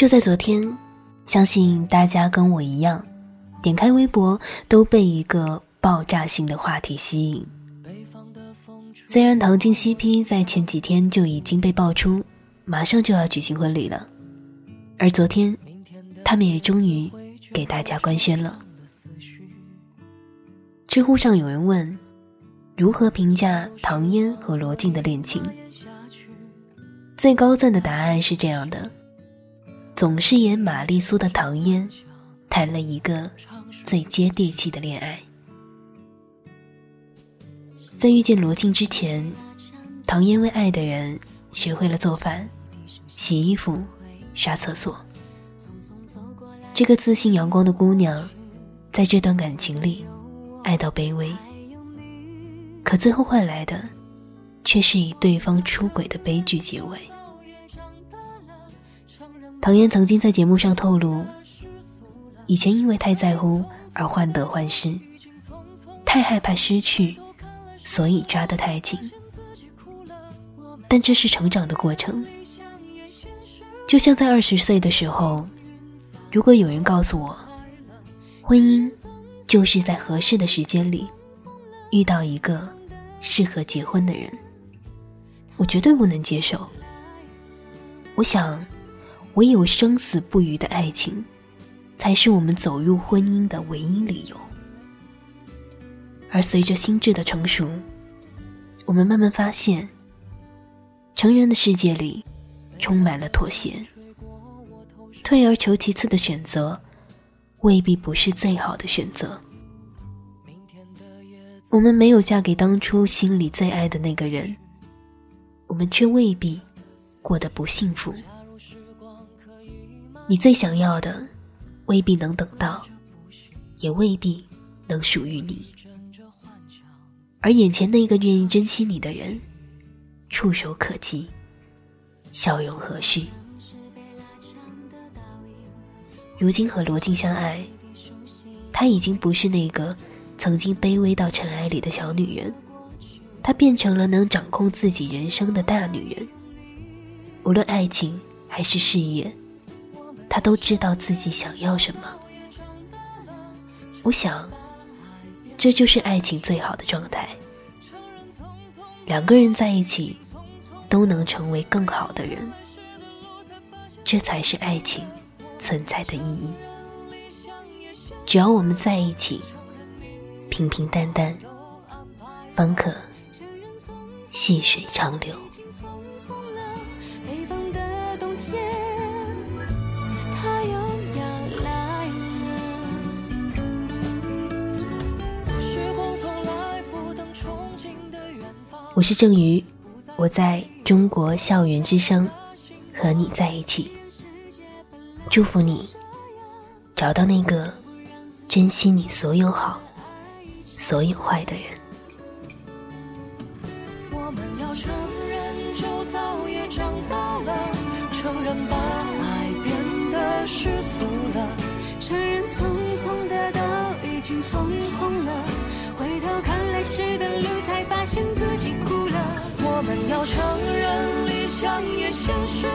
就在昨天，相信大家跟我一样，点开微博都被一个爆炸性的话题吸引。虽然唐静 CP 在前几天就已经被爆出，马上就要举行婚礼了，而昨天，他们也终于给大家官宣了。知乎上有人问，如何评价唐嫣和罗晋的恋情？最高赞的答案是这样的。总是演玛丽苏的唐嫣，谈了一个最接地气的恋爱。在遇见罗晋之前，唐嫣为爱的人学会了做饭、洗衣服、刷厕所。这个自信阳光的姑娘，在这段感情里爱到卑微，可最后换来的，却是以对方出轨的悲剧结尾。唐嫣曾经在节目上透露，以前因为太在乎而患得患失，太害怕失去，所以抓得太紧。但这是成长的过程，就像在二十岁的时候，如果有人告诉我，婚姻就是在合适的时间里遇到一个适合结婚的人，我绝对不能接受。我想。唯有生死不渝的爱情，才是我们走入婚姻的唯一理由。而随着心智的成熟，我们慢慢发现，成人的世界里充满了妥协，退而求其次的选择，未必不是最好的选择。我们没有嫁给当初心里最爱的那个人，我们却未必过得不幸福。你最想要的，未必能等到，也未必能属于你。而眼前那个愿意珍惜你的人，触手可及，笑容和煦。如今和罗晋相爱，她已经不是那个曾经卑微到尘埃里的小女人，她变成了能掌控自己人生的大女人。无论爱情还是事业。他都知道自己想要什么，我想，这就是爱情最好的状态。两个人在一起，都能成为更好的人，这才是爱情存在的意义。只要我们在一起，平平淡淡，方可细水长流。我是郑瑜，我在中国校园之声和你在一起，祝福你找到那个珍惜你所有好、所有坏的人。我们要承认，就早也长大了，承认把爱变得世俗了，承认匆匆的都已经匆匆了，回头看开始的路，才发现自己哭了。我们要承认理想也现实